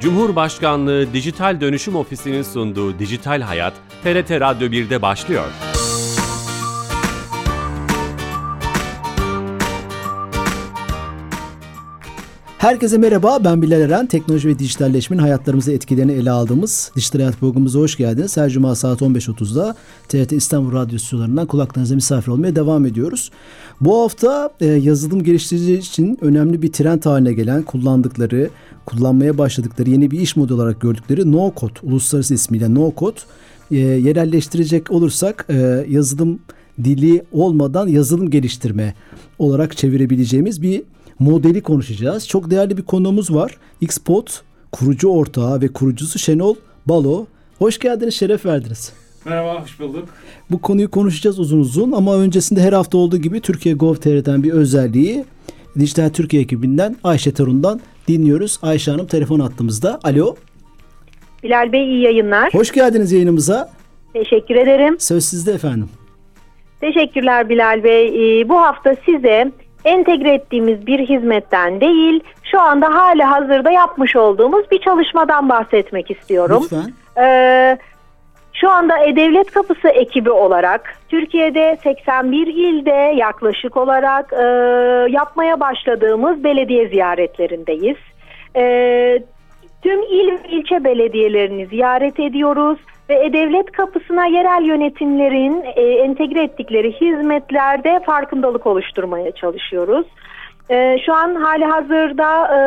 Cumhurbaşkanlığı Dijital Dönüşüm Ofisi'nin sunduğu Dijital Hayat, TRT Radyo 1'de başlıyor. Herkese merhaba, ben Bilal Eren. Teknoloji ve dijitalleşmenin hayatlarımızı etkilerini ele aldığımız Dijital Hayat programımıza hoş geldiniz. Her cuma saat 15.30'da TRT İstanbul Radyo stüdyolarından kulaklarınıza misafir olmaya devam ediyoruz. Bu hafta e, yazılım geliştirici için önemli bir trend haline gelen, kullandıkları, kullanmaya başladıkları yeni bir iş modeli olarak gördükleri No Code, uluslararası ismiyle No Code, e, yerelleştirecek olursak e, yazılım dili olmadan yazılım geliştirme olarak çevirebileceğimiz bir modeli konuşacağız. Çok değerli bir konuğumuz var. Xpot kurucu ortağı ve kurucusu Şenol Balo. Hoş geldiniz, şeref verdiniz. Merhaba, hoş bulduk. Bu konuyu konuşacağız uzun uzun ama öncesinde her hafta olduğu gibi Türkiye Gov.tr'den bir özelliği Dijital Türkiye ekibinden Ayşe Tarun'dan dinliyoruz. Ayşe Hanım telefon attığımızda. Alo. Bilal Bey iyi yayınlar. Hoş geldiniz yayınımıza. Teşekkür ederim. Söz sizde efendim. Teşekkürler Bilal Bey. Ee, bu hafta size entegre ettiğimiz bir hizmetten değil, şu anda hali hazırda yapmış olduğumuz bir çalışmadan bahsetmek istiyorum. Lütfen. Ee, şu anda E-Devlet Kapısı ekibi olarak Türkiye'de 81 ilde yaklaşık olarak e, yapmaya başladığımız belediye ziyaretlerindeyiz. E, tüm il ve ilçe belediyelerini ziyaret ediyoruz ve E-Devlet Kapısı'na yerel yönetimlerin e, entegre ettikleri hizmetlerde farkındalık oluşturmaya çalışıyoruz. E, şu an hali hazırda e,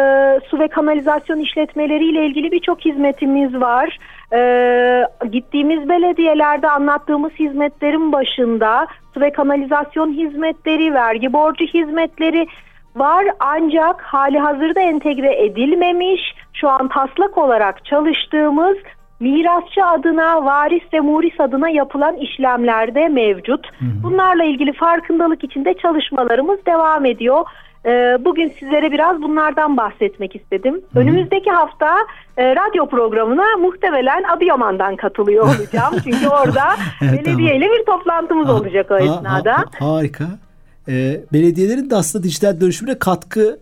su ve kanalizasyon işletmeleriyle ilgili birçok hizmetimiz var. E, gittiğimiz belediyelerde anlattığımız hizmetlerin başında su ve kanalizasyon hizmetleri, vergi borcu hizmetleri var ancak hali hazırda entegre edilmemiş şu an taslak olarak çalıştığımız mirasçı adına, varis ve muris adına yapılan işlemlerde mevcut. Hı hı. Bunlarla ilgili farkındalık içinde çalışmalarımız devam ediyor. Ee, bugün sizlere biraz bunlardan bahsetmek istedim. Hı. Önümüzdeki hafta e, radyo programına muhtemelen Adıyaman'dan katılıyor olacağım. Çünkü orada evet, belediyeyle tamam. bir toplantımız ha, olacak o esnada. Ha, ha, harika. Ee, belediyelerin de aslında dijital dönüşümüne katkı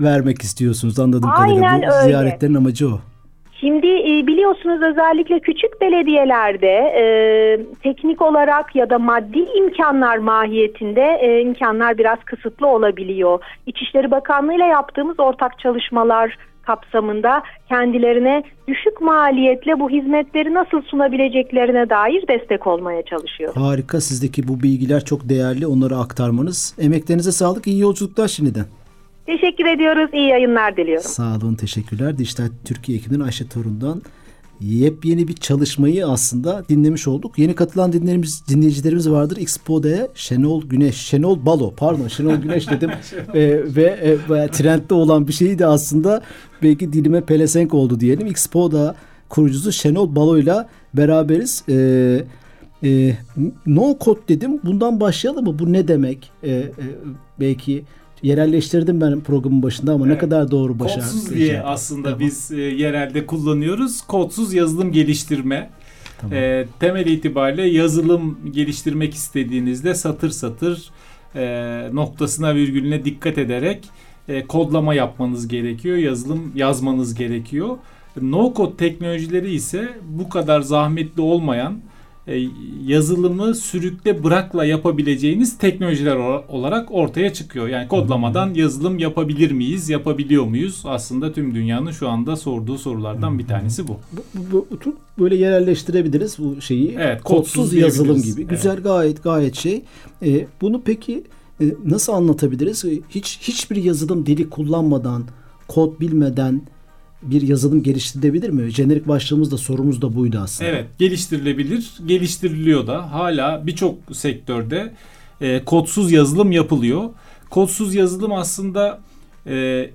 vermek istiyorsunuz anladığım Aynen kadarıyla. Bu öyle. ziyaretlerin amacı o. Şimdi e, biliyorsunuz özellikle küçük belediyelerde e, teknik olarak ya da maddi imkanlar mahiyetinde e, imkanlar biraz kısıtlı olabiliyor. İçişleri Bakanlığı ile yaptığımız ortak çalışmalar kapsamında kendilerine düşük maliyetle bu hizmetleri nasıl sunabileceklerine dair destek olmaya çalışıyor. Harika sizdeki bu bilgiler çok değerli onları aktarmanız. Emeklerinize sağlık iyi yolculuklar şimdiden. Teşekkür ediyoruz. İyi yayınlar diliyorum. Sağ olun. Teşekkürler. Dijital Türkiye ekibinden Ayşe Torun'dan yepyeni bir çalışmayı aslında dinlemiş olduk. Yeni katılan dinlerimiz, dinleyicilerimiz vardır. Expo'da Şenol Güneş, Şenol Balo pardon Şenol Güneş dedim e, ve e, trendde olan bir şeydi aslında belki dilime pelesenk oldu diyelim. Expo'da kurucusu Şenol Balo ile beraberiz. E, e, no code dedim. Bundan başlayalım mı? Bu ne demek? E, e, belki yerelleştirdim ben programın başında ama evet. ne kadar doğru başar. Kodsuz diye aslında tamam. biz e, yerelde kullanıyoruz. Kodsuz yazılım geliştirme. Tamam. E, temel itibariyle yazılım geliştirmek istediğinizde satır satır e, noktasına virgülüne dikkat ederek e, kodlama yapmanız gerekiyor. Yazılım yazmanız gerekiyor. No code teknolojileri ise bu kadar zahmetli olmayan yazılımı sürükle bırakla yapabileceğiniz teknolojiler olarak ortaya çıkıyor. Yani kodlamadan yazılım yapabilir miyiz, yapabiliyor muyuz? Aslında tüm dünyanın şu anda sorduğu sorulardan bir tanesi bu. Bu, bu, bu böyle yerelleştirebiliriz bu şeyi. Evet, kodsuz, kodsuz yazılım gibi. Evet. Güzel gayet gayet şey. Ee, bunu peki e, nasıl anlatabiliriz? Hiç hiçbir yazılım dili kullanmadan, kod bilmeden bir yazılım geliştirilebilir mi? Jenerik başlığımız da sorumuz da buydu aslında. Evet geliştirilebilir. Geliştiriliyor da hala birçok sektörde e, kodsuz yazılım yapılıyor. Kodsuz yazılım aslında e,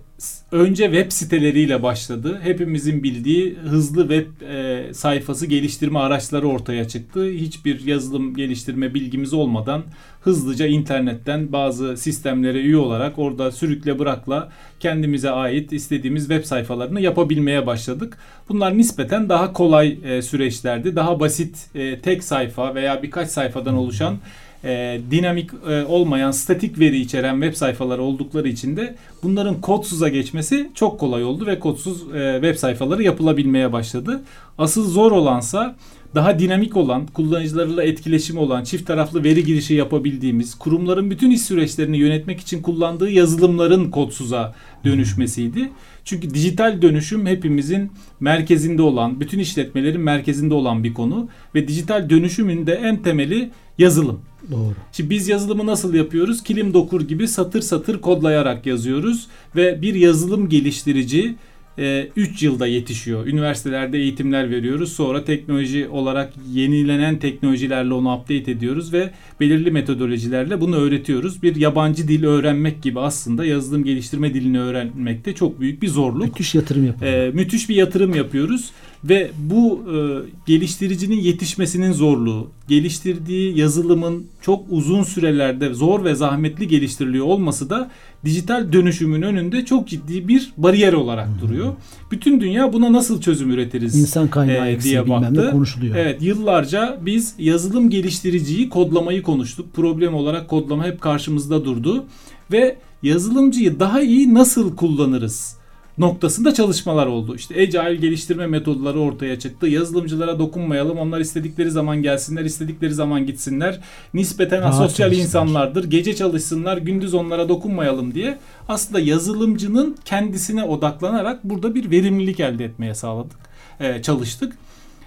önce web siteleriyle başladı. Hepimizin bildiği hızlı web e, sayfası geliştirme araçları ortaya çıktı. Hiçbir yazılım geliştirme bilgimiz olmadan hızlıca internetten bazı sistemlere üye olarak orada sürükle bırakla kendimize ait istediğimiz web sayfalarını yapabilmeye başladık. Bunlar nispeten daha kolay e, süreçlerdi. Daha basit e, tek sayfa veya birkaç sayfadan oluşan e, dinamik e, olmayan statik veri içeren web sayfaları oldukları için de bunların kodsuza geçmesi çok kolay oldu ve kodsuz e, web sayfaları yapılabilmeye başladı. Asıl zor olansa daha dinamik olan, kullanıcılarla etkileşimi olan, çift taraflı veri girişi yapabildiğimiz, kurumların bütün iş süreçlerini yönetmek için kullandığı yazılımların kodsuza dönüşmesiydi. Çünkü dijital dönüşüm hepimizin merkezinde olan, bütün işletmelerin merkezinde olan bir konu ve dijital dönüşümün de en temeli yazılım. Doğru. Şimdi biz yazılımı nasıl yapıyoruz? Kilim dokur gibi satır satır kodlayarak yazıyoruz ve bir yazılım geliştirici 3 e, yılda yetişiyor. Üniversitelerde eğitimler veriyoruz. Sonra teknoloji olarak yenilenen teknolojilerle onu update ediyoruz ve belirli metodolojilerle bunu öğretiyoruz. Bir yabancı dil öğrenmek gibi aslında yazılım geliştirme dilini öğrenmekte çok büyük bir zorluk. Müthiş yatırım yapıyoruz. Ee, müthiş bir yatırım yapıyoruz ve bu e, geliştiricinin yetişmesinin zorluğu, geliştirdiği yazılımın çok uzun sürelerde zor ve zahmetli geliştiriliyor olması da dijital dönüşümün önünde çok ciddi bir bariyer olarak hmm. duruyor. Bütün dünya buna nasıl çözüm üretiriz İnsan kaynağı e, diye baktı. konuşuluyor. Evet yıllarca biz yazılım geliştiriciyi kodlamayı konuştuk. Problem olarak kodlama hep karşımızda durdu ve yazılımcıyı daha iyi nasıl kullanırız? Noktasında çalışmalar oldu. İşte Agile geliştirme metodları ortaya çıktı. Yazılımcılara dokunmayalım. Onlar istedikleri zaman gelsinler, istedikleri zaman gitsinler. Nispeten Rahat asosyal insanlardır. Gece çalışsınlar, gündüz onlara dokunmayalım diye. Aslında yazılımcının kendisine odaklanarak burada bir verimlilik elde etmeye sağladık. Ee, çalıştık.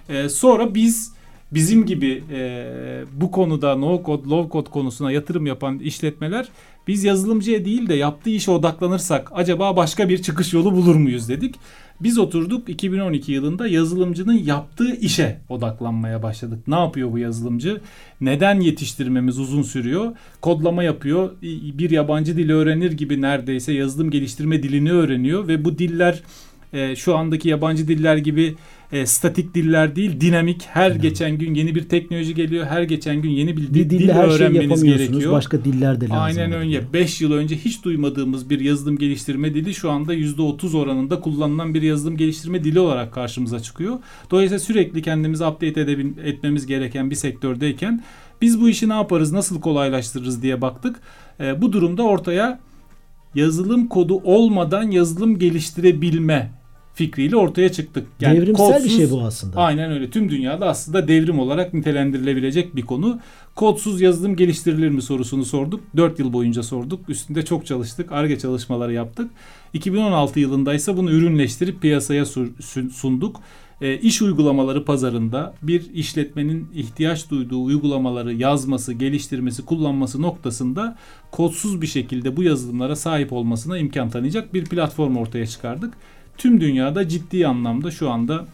Ee, sonra biz bizim gibi e, bu konuda no code, low code konusuna yatırım yapan işletmeler biz yazılımcıya değil de yaptığı işe odaklanırsak acaba başka bir çıkış yolu bulur muyuz dedik. Biz oturduk 2012 yılında yazılımcının yaptığı işe odaklanmaya başladık. Ne yapıyor bu yazılımcı? Neden yetiştirmemiz uzun sürüyor? Kodlama yapıyor. Bir yabancı dil öğrenir gibi neredeyse yazılım geliştirme dilini öğreniyor ve bu diller e, şu andaki yabancı diller gibi e, statik diller değil, dinamik. Her dinamik. geçen gün yeni bir teknoloji geliyor. Her geçen gün yeni bir, bir dil, dil her öğrenmeniz şey gerekiyor. Başka diller de lazım. Aynen öyle. 5 yıl önce hiç duymadığımız bir yazılım geliştirme dili şu anda %30 oranında kullanılan bir yazılım geliştirme dili olarak karşımıza çıkıyor. Dolayısıyla sürekli kendimizi update edebil- etmemiz gereken bir sektördeyken biz bu işi ne yaparız, nasıl kolaylaştırırız diye baktık. E, bu durumda ortaya yazılım kodu olmadan yazılım geliştirebilme fikriyle ortaya çıktık. Yani Devrimsel kodsuz, bir şey bu aslında. Aynen öyle. Tüm dünyada aslında devrim olarak nitelendirilebilecek bir konu. Kodsuz yazılım geliştirilir mi sorusunu sorduk. 4 yıl boyunca sorduk. Üstünde çok çalıştık. ARGE çalışmaları yaptık. 2016 yılında ise bunu ürünleştirip piyasaya sunduk. E, iş uygulamaları pazarında bir işletmenin ihtiyaç duyduğu uygulamaları yazması, geliştirmesi, kullanması noktasında kodsuz bir şekilde bu yazılımlara sahip olmasına imkan tanıyacak bir platform ortaya çıkardık tüm dünyada ciddi anlamda şu anda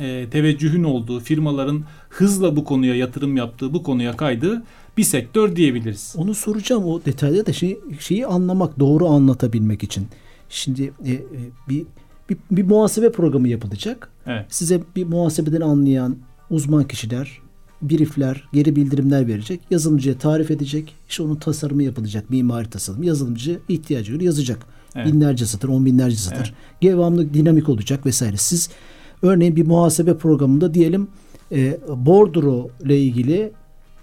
e, teveccühün olduğu, firmaların hızla bu konuya yatırım yaptığı, bu konuya kaydığı bir sektör diyebiliriz. Onu soracağım o detayda da şey, şeyi anlamak, doğru anlatabilmek için. Şimdi e, e, bir, bir bir muhasebe programı yapılacak. Evet. Size bir muhasebeden anlayan uzman kişiler briefler, geri bildirimler verecek. Yazılımcıya tarif edecek. İşte onun tasarımı yapılacak. Mimari tasarım. Yazılımcı ihtiyacı göre yazacak. Evet. Binlerce satır, on binlerce satır. Evet. Devamlı dinamik olacak vesaire. Siz örneğin bir muhasebe programında diyelim e, bordro ile ilgili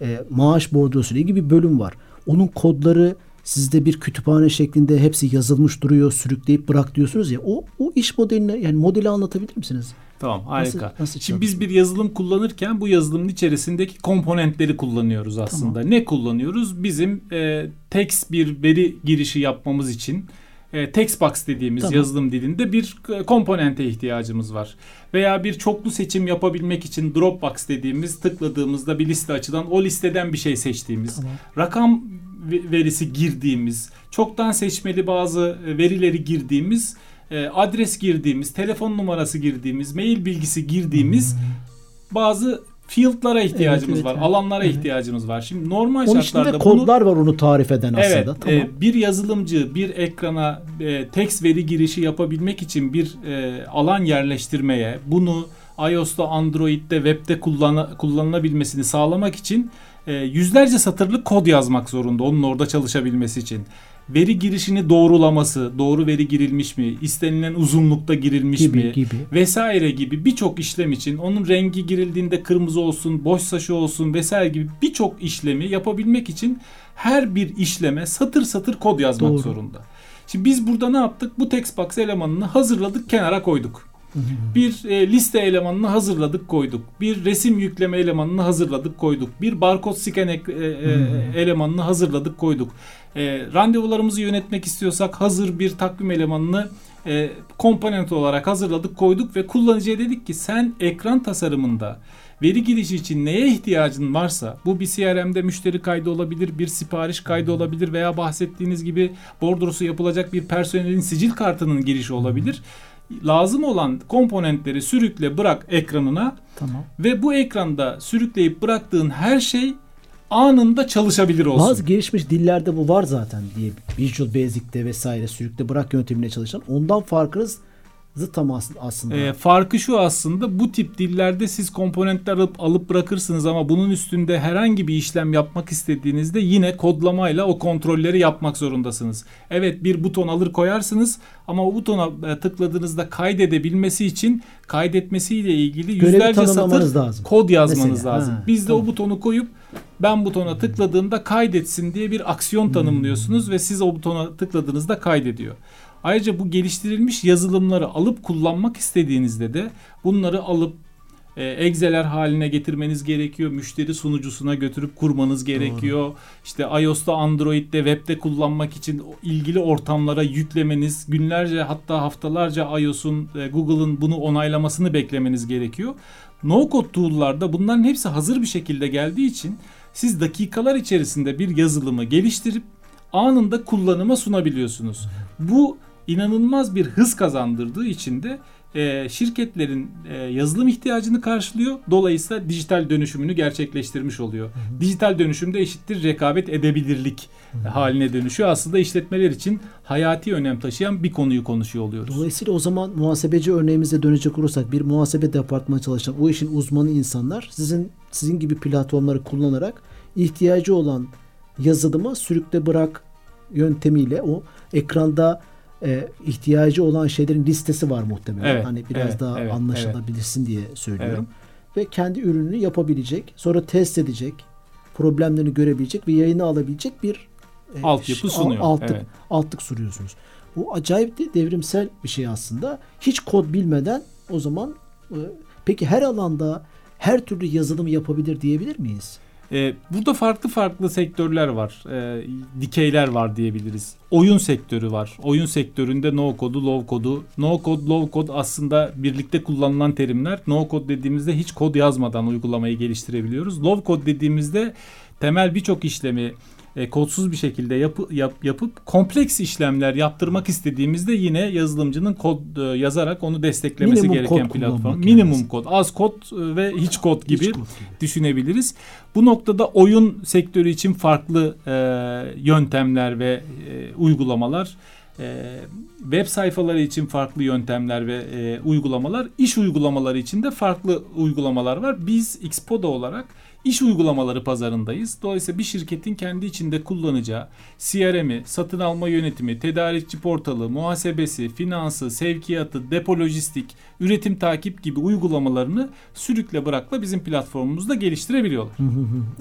e, maaş bordrosu ile ilgili bir bölüm var. Onun kodları sizde bir kütüphane şeklinde hepsi yazılmış duruyor, sürükleyip bırak diyorsunuz ya. O o iş modeline yani modeli anlatabilir misiniz? Tamam harika. Nasıl, nasıl Şimdi biz bir yazılım kullanırken bu yazılımın içerisindeki komponentleri kullanıyoruz aslında. Tamam. Ne kullanıyoruz? Bizim e, text bir veri girişi yapmamız için e, textbox dediğimiz tamam. yazılım dilinde bir e, komponente ihtiyacımız var. Veya bir çoklu seçim yapabilmek için Dropbox dediğimiz tıkladığımızda bir liste açılan o listeden bir şey seçtiğimiz. Tamam. Rakam verisi girdiğimiz, çoktan seçmeli bazı e, verileri girdiğimiz, e, adres girdiğimiz, telefon numarası girdiğimiz, mail bilgisi girdiğimiz hmm. bazı field'lara ihtiyacımız evet, evet, var, evet. alanlara evet. ihtiyacımız var. Şimdi normal Onun şartlarda bunu kodlar var onu tarif eden aslında. Evet, tamam. e, bir yazılımcı bir ekrana e, text veri girişi yapabilmek için bir e, alan yerleştirmeye, bunu iOS'ta, Android'de, web'de kullan kullanılabilmesini sağlamak için e, yüzlerce satırlık kod yazmak zorunda onun orada çalışabilmesi için. Veri girişini doğrulaması, doğru veri girilmiş mi, istenilen uzunlukta girilmiş gibi, mi gibi. vesaire gibi birçok işlem için onun rengi girildiğinde kırmızı olsun, boş saçı olsun vesaire gibi birçok işlemi yapabilmek için her bir işleme satır satır kod yazmak Doğru. zorunda. Şimdi biz burada ne yaptık? Bu textbox elemanını hazırladık, kenara koyduk. Bir e, liste elemanını hazırladık koyduk. Bir resim yükleme elemanını hazırladık koyduk. Bir barkod scan e, e, elemanını hazırladık koyduk. E, randevularımızı yönetmek istiyorsak hazır bir takvim elemanını e, komponent olarak hazırladık koyduk ve kullanıcıya dedik ki sen ekran tasarımında veri girişi için neye ihtiyacın varsa bu bir CRM'de müşteri kaydı olabilir, bir sipariş kaydı olabilir veya bahsettiğiniz gibi bordrosu yapılacak bir personelin sicil kartının girişi olabilir. Lazım olan komponentleri sürükle bırak ekranına Tamam. ve bu ekranda sürükleyip bıraktığın her şey anında çalışabilir olsun. Bazı gelişmiş dillerde bu var zaten diye Visual Basic'te vesaire sürükle bırak yöntemine çalışan. Ondan farkınız tam as- aslında. E, farkı şu aslında bu tip dillerde siz komponentler alıp, alıp bırakırsınız ama bunun üstünde herhangi bir işlem yapmak istediğinizde yine kodlamayla o kontrolleri yapmak zorundasınız. Evet bir buton alır koyarsınız ama o butona e, tıkladığınızda kaydedebilmesi için kaydetmesiyle ilgili yüzlerce satır lazım. kod yazmanız Mesela, lazım. ha, Biz de tamam. o butonu koyup ben butona tıkladığımda kaydetsin diye bir aksiyon tanımlıyorsunuz ve siz o butona tıkladığınızda kaydediyor. Ayrıca bu geliştirilmiş yazılımları alıp kullanmak istediğinizde de bunları alıp e, Excel'ler haline getirmeniz gerekiyor. Müşteri sunucusuna götürüp kurmanız gerekiyor. İşte iOS'ta, Android'de, web'de kullanmak için ilgili ortamlara yüklemeniz, günlerce hatta haftalarca iOS'un, e, Google'ın bunu onaylamasını beklemeniz gerekiyor. No-code tool'larda bunların hepsi hazır bir şekilde geldiği için siz dakikalar içerisinde bir yazılımı geliştirip anında kullanıma sunabiliyorsunuz. Bu inanılmaz bir hız kazandırdığı için de e, şirketlerin e, yazılım ihtiyacını karşılıyor. Dolayısıyla dijital dönüşümünü gerçekleştirmiş oluyor. Dijital dönüşüm de eşittir rekabet edebilirlik haline dönüşüyor. Aslında işletmeler için hayati önem taşıyan bir konuyu konuşuyor oluyoruz. Dolayısıyla o zaman muhasebeci örneğimize dönecek olursak bir muhasebe departmanı çalışan o işin uzmanı insanlar sizin sizin gibi platformları kullanarak ihtiyacı olan yazılımı sürükle bırak yöntemiyle o ekranda e, ihtiyacı olan şeylerin listesi var muhtemelen. Evet, hani biraz evet, daha evet, anlaşılabilsin diye söylüyorum. Ve kendi ürününü yapabilecek, sonra test edecek, problemlerini görebilecek ve yayını alabilecek bir e, Altyapı sunuyor, Altlık, evet. altlık sunuyorsunuz. Bu acayip de devrimsel bir şey aslında. Hiç kod bilmeden o zaman e, peki her alanda her türlü yazılım yapabilir diyebilir miyiz? Ee, burada farklı farklı sektörler var. Ee, dikeyler var diyebiliriz. Oyun sektörü var. Oyun sektöründe no kodu, low kodu. No code, low code aslında birlikte kullanılan terimler. No code dediğimizde hiç kod yazmadan uygulamayı geliştirebiliyoruz. Low code dediğimizde temel birçok işlemi e, kodsuz bir şekilde yapı, yap, yapıp kompleks işlemler yaptırmak istediğimizde yine yazılımcının kod e, yazarak onu desteklemesi Minimum gereken platform. Minimum yani. kod, az kod e, ve hiç kod gibi Hiç kod düşünebiliriz. Bu noktada oyun sektörü için farklı e, yöntemler ve e, uygulamalar, e, web sayfaları için farklı yöntemler ve e, uygulamalar, iş uygulamaları için de farklı uygulamalar var. Biz Xpoda olarak iş uygulamaları pazarındayız. Dolayısıyla bir şirketin kendi içinde kullanacağı CRM'i, satın alma yönetimi, tedarikçi portalı, muhasebesi, finansı, sevkiyatı, depo lojistik, üretim takip gibi uygulamalarını sürükle bırakla bizim platformumuzda geliştirebiliyorlar.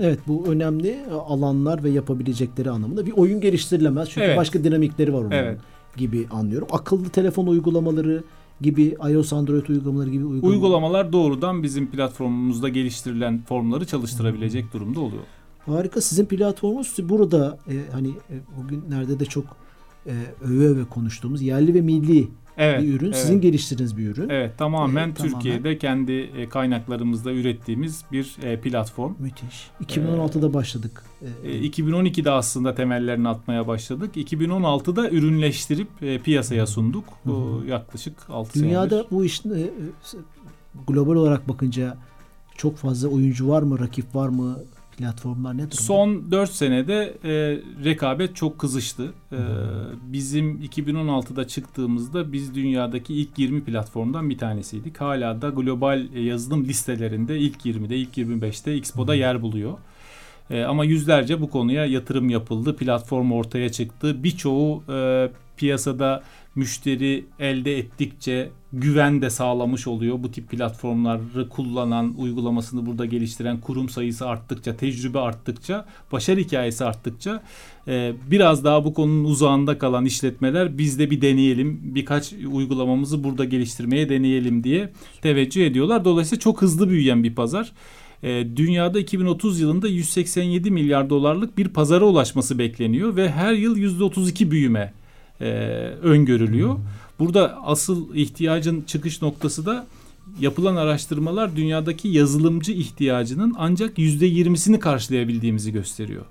Evet bu önemli alanlar ve yapabilecekleri anlamında bir oyun geliştirilemez. Çünkü Evet. başka dinamikleri var onun Evet. gibi anlıyorum. Akıllı telefon uygulamaları gibi iOS Android uygulamaları gibi uygulamalar. Uygulamalar doğrudan bizim platformumuzda geliştirilen formları çalıştırabilecek durumda oluyor. Harika. Sizin platformunuz burada e, hani e, bugünlerde de çok e, öve öve konuştuğumuz yerli ve milli Evet. bir ürün. evet. Sizin geliştirdiğiniz bir ürün. Evet tamamen Evet, tamamen. Türkiye'de kendi e, kaynaklarımızda ürettiğimiz bir e, platform. Müthiş. 2016'da başladık. E, E, 2012'de aslında temellerini atmaya başladık. 2016'da ürünleştirip e, piyasaya sunduk. Bu yaklaşık 6 Dünyada senedir. bu e, e, global olarak bakınca çok fazla oyuncu var mı, rakip var mı, platformlar ne durumda? Son 4 senede e, rekabet çok kızıştı. E, bizim 2016'da çıktığımızda biz dünyadaki ilk 20 platformdan bir tanesiydik. Hala da global e, yazılım listelerinde ilk 20'de, ilk 25'te Expo'da yer buluyor. E, ama yüzlerce bu konuya yatırım yapıldı. Platform ortaya çıktı. Birçoğu e, piyasada müşteri elde ettikçe güven de sağlamış oluyor. Bu tip platformları kullanan, uygulamasını burada geliştiren kurum sayısı arttıkça, tecrübe arttıkça, başarı hikayesi arttıkça e, biraz daha bu konunun uzağında kalan işletmeler biz de bir deneyelim, birkaç uygulamamızı burada geliştirmeye deneyelim diye teveccüh ediyorlar. Dolayısıyla çok hızlı büyüyen bir pazar. E, dünyada 2030 yılında 187 milyar dolarlık bir pazara ulaşması bekleniyor ve her yıl %32 büyüme e, öngörülüyor. Burada asıl ihtiyacın çıkış noktası da yapılan araştırmalar dünyadaki yazılımcı ihtiyacının ancak yüzde yirmisini karşılayabildiğimizi gösteriyor.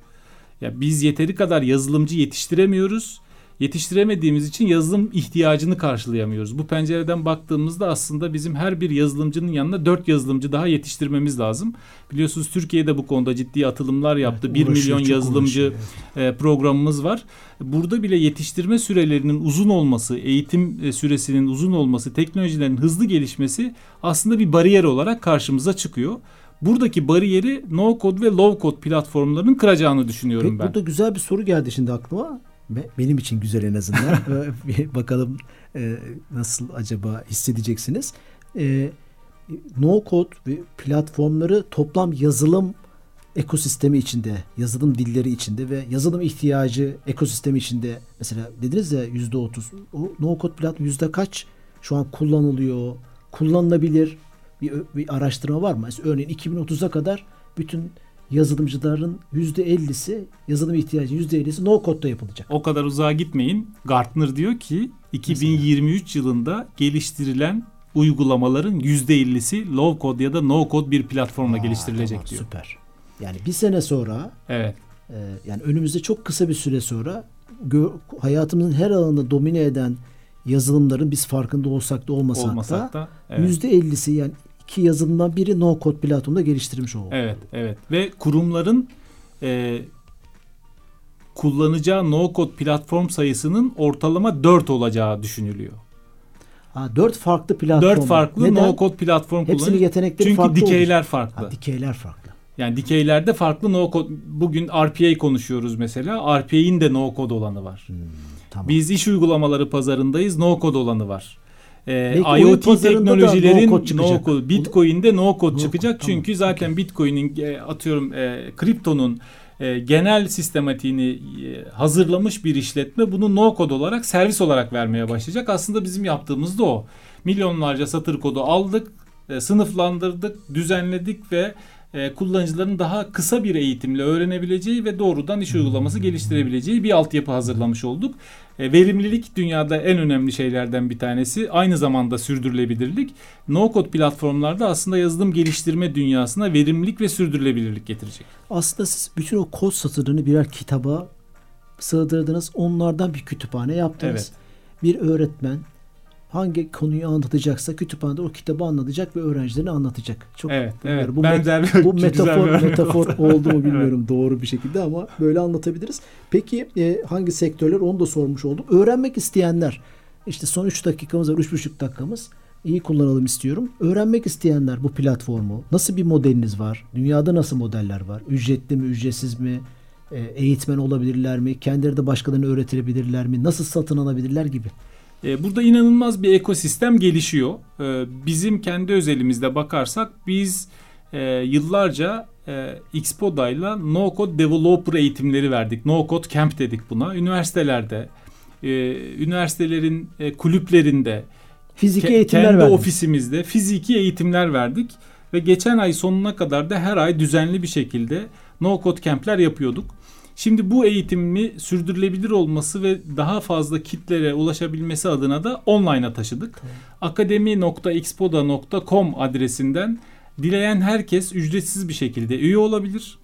Ya biz yeteri kadar yazılımcı yetiştiremiyoruz yetiştiremediğimiz için yazılım ihtiyacını karşılayamıyoruz. Bu pencereden baktığımızda aslında bizim her bir yazılımcının yanına dört yazılımcı daha yetiştirmemiz lazım. Biliyorsunuz Türkiye'de bu konuda ciddi atılımlar yaptı. Evet, 1 milyon yazılımcı evet. Programımız var. Burada bile yetiştirme sürelerinin uzun olması, eğitim e, süresinin uzun olması, teknolojilerin hızlı gelişmesi aslında bir bariyer olarak karşımıza çıkıyor buradaki bariyeri no code ve low code platformlarının kıracağını düşünüyorum Peki, ben. Burada güzel bir soru geldi şimdi aklıma benim için güzel en azından. Bakalım e, nasıl acaba hissedeceksiniz. E, no code platformları toplam yazılım ekosistemi içinde, yazılım dilleri içinde ve yazılım ihtiyacı ekosistemi içinde mesela dediniz ya yüzde otuz. O no code platform yüzde kaç şu an kullanılıyor, kullanılabilir bir, bir araştırma var mı? Mesela örneğin 2030'a kadar bütün yazılımcıların %50'si yazılım ihtiyacı %50'si no code'da yapılacak. O kadar uzağa gitmeyin. Gartner diyor ki 2023 Mesela. yılında geliştirilen uygulamaların %50'si low code ya da no code bir platformla Aa, geliştirilecek tamam, diyor. Süper. Yani bir sene sonra evet. E, yani önümüzde çok kısa bir süre sonra gö- hayatımızın her alanında domine eden yazılımların biz farkında olsak da olmasak, olmasak da, da evet. %50'si yani iki yazılımdan biri no code platformda geliştirmiş oldu. Evet, evet. Ve kurumların e, kullanacağı no code platform sayısının ortalama 4 olacağı düşünülüyor. Ha, 4 farklı platform. 4 farklı Neden? no code platform kullanıyor. Hepsinin yetenekleri Çünkü farklı dikeyler olur. farklı. Ha, dikeyler farklı. Yani dikeylerde farklı no code. Bugün RPA konuşuyoruz mesela. RPA'in de no code olanı var. Hmm, tamam. Biz iş uygulamaları pazarındayız. No code olanı var. E, IoT teknolojilerin no code, no code Bitcoin'de no code no çıkacak. Code, Çünkü tamam. zaten okay. Bitcoin'in e, atıyorum e, kriptonun e, genel sistematiğini e, hazırlamış bir işletme bunu no code olarak servis olarak vermeye başlayacak. Aslında bizim yaptığımız da o. Milyonlarca satır kodu aldık, e, sınıflandırdık, düzenledik ve e, kullanıcıların daha kısa bir eğitimle öğrenebileceği ve doğrudan iş uygulaması geliştirebileceği bir altyapı hazırlamış olduk. E, verimlilik dünyada en önemli şeylerden bir tanesi. Aynı zamanda sürdürülebilirlik. No code platformlarda aslında yazılım geliştirme dünyasına verimlilik ve sürdürülebilirlik getirecek. Aslında siz bütün o kod satırlarını birer kitaba sığdırdınız. Onlardan bir kütüphane yaptınız. Evet. Bir öğretmen hangi konuyu anlatacaksa kütüphanede o kitabı anlatacak ve öğrencilerine anlatacak. Çok evet, evet. Bu, Benzer met- bu metafor metafor oldu mu bilmiyorum evet. doğru bir şekilde ama böyle anlatabiliriz. Peki e, hangi sektörler onu da sormuş oldum. Öğrenmek isteyenler işte son 3 dakikamız var 3,5 dakikamız iyi kullanalım istiyorum. Öğrenmek isteyenler bu platformu nasıl bir modeliniz var? Dünyada nasıl modeller var? Ücretli mi, ücretsiz mi? E, eğitmen olabilirler mi? Kendileri de başkalarına öğretebilirler mi? Nasıl satın alabilirler gibi? E, burada inanılmaz bir ekosistem gelişiyor. E, bizim kendi özelimizde bakarsak biz e, yıllarca Xpoda'yla No Code Developer eğitimleri verdik. No Code Camp dedik buna. Üniversitelerde, üniversitelerin kulüplerinde, fiziki eğitimler kendi verdik. ofisimizde fiziki eğitimler verdik. Ve geçen ay sonuna kadar da her ay düzenli bir şekilde No Code Camp'ler yapıyorduk. Şimdi bu eğitimi sürdürülebilir olması ve daha fazla kitlere ulaşabilmesi adına da online'a taşıdık. Tamam. akademi.xpoda.com adresinden dileyen herkes ücretsiz bir şekilde üye olabilir.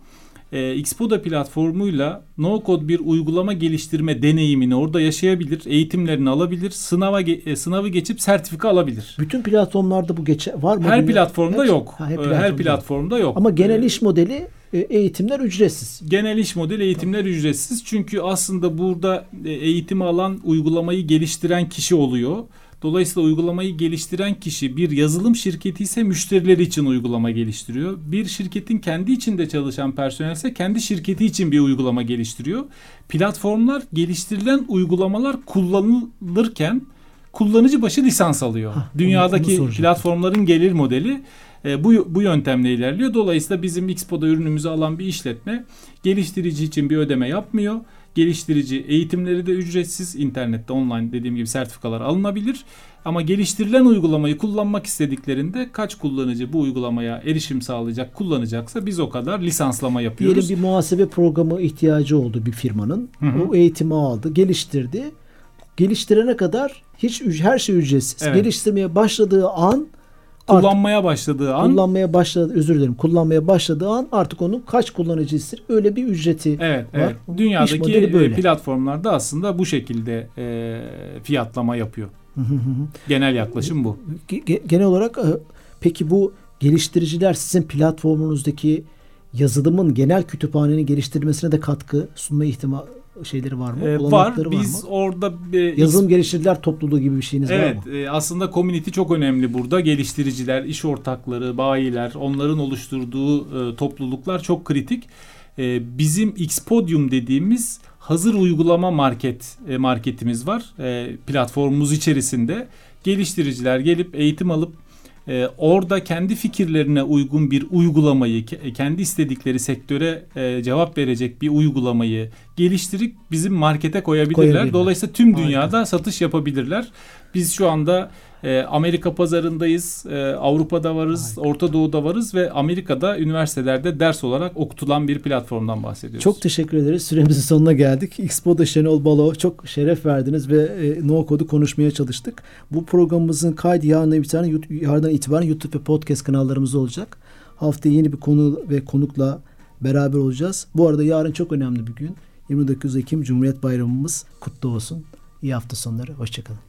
E, Xpoda platformuyla no code bir uygulama geliştirme deneyimini orada yaşayabilir, eğitimlerini alabilir, sınava e, sınavı geçip sertifika alabilir. Bütün platformlarda bu geçe var mı? Her platformda Hepsi, yok. Ha, her, platformda. her platformda yok. Ama genel iş modeli eğitimler ücretsiz. Genel iş modeli eğitimler tamam. ücretsiz. Çünkü aslında burada e, eğitimi alan uygulamayı geliştiren kişi oluyor. Dolayısıyla uygulamayı geliştiren kişi bir yazılım şirketi ise müşterileri için uygulama geliştiriyor. Bir şirketin kendi içinde çalışan personel ise kendi şirketi için bir uygulama geliştiriyor. Platformlar geliştirilen uygulamalar kullanılırken kullanıcı başı lisans alıyor. Hah, Dünyadaki onu, onu platformların gelir modeli e, bu, bu yöntemle ilerliyor. Dolayısıyla bizim Xpo'da ürünümüzü alan bir işletme geliştirici için bir ödeme yapmıyor. Geliştirici eğitimleri de ücretsiz. internette online dediğim gibi sertifikalar alınabilir. Ama geliştirilen uygulamayı kullanmak istediklerinde kaç kullanıcı bu uygulamaya erişim sağlayacak, kullanacaksa biz o kadar lisanslama yapıyoruz. Diyelim bir muhasebe programı ihtiyacı oldu bir firmanın. Hı hı. O eğitimi aldı, geliştirdi. Geliştirene kadar hiç her şey ücretsiz. Evet. Geliştirmeye başladığı an kullanmaya başladığı an kullanmaya başladı özür dilerim kullanmaya başladığı an artık onun kaç kullanıcı ister öyle bir ücreti evet, var. Evet. Dünyadaki e, böyle. platformlarda aslında bu şekilde e, fiyatlama yapıyor. Genel yaklaşım bu. Genel olarak e, peki bu geliştiriciler sizin platformunuzdaki yazılımın genel kütüphanenin geliştirmesine de katkı sunma ihtimali şeyleri var mı? Ee, var. Biz mı? orada e, yazılım geliştiriciler topluluğu gibi bir şeyiniz evet, var mı? Evet. aslında community çok önemli burada. Geliştiriciler, iş ortakları, bayiler, onların oluşturduğu e, topluluklar çok kritik. E, bizim Xpodium dediğimiz hazır uygulama market e, marketimiz var. E, platformumuz içerisinde geliştiriciler gelip eğitim alıp e, orada kendi fikirlerine uygun bir uygulamayı, kendi istedikleri sektöre e, cevap verecek bir uygulamayı geliştirip bizim markete koyabilirler. koyabilirler. Dolayısıyla tüm dünyada Harika. satış yapabilirler. Biz şu anda e, Amerika pazarındayız, e, Avrupa'da varız, Harika. Orta Doğu'da varız ve Amerika'da üniversitelerde ders olarak okutulan bir platformdan bahsediyoruz. Çok teşekkür ederiz. Süremizin sonuna geldik. Expo'da Şenol Balo çok şeref verdiniz ve e, No Code'u konuşmaya çalıştık. Bu programımızın kaydı yarından itibaren, yarından itibaren YouTube ve podcast kanallarımızda olacak. Haftaya yeni bir konu ve konukla beraber olacağız. Bu arada yarın çok önemli bir gün. 29 Ekim Cumhuriyet Bayramımız kutlu olsun. İyi hafta sonları. Hoşçakalın.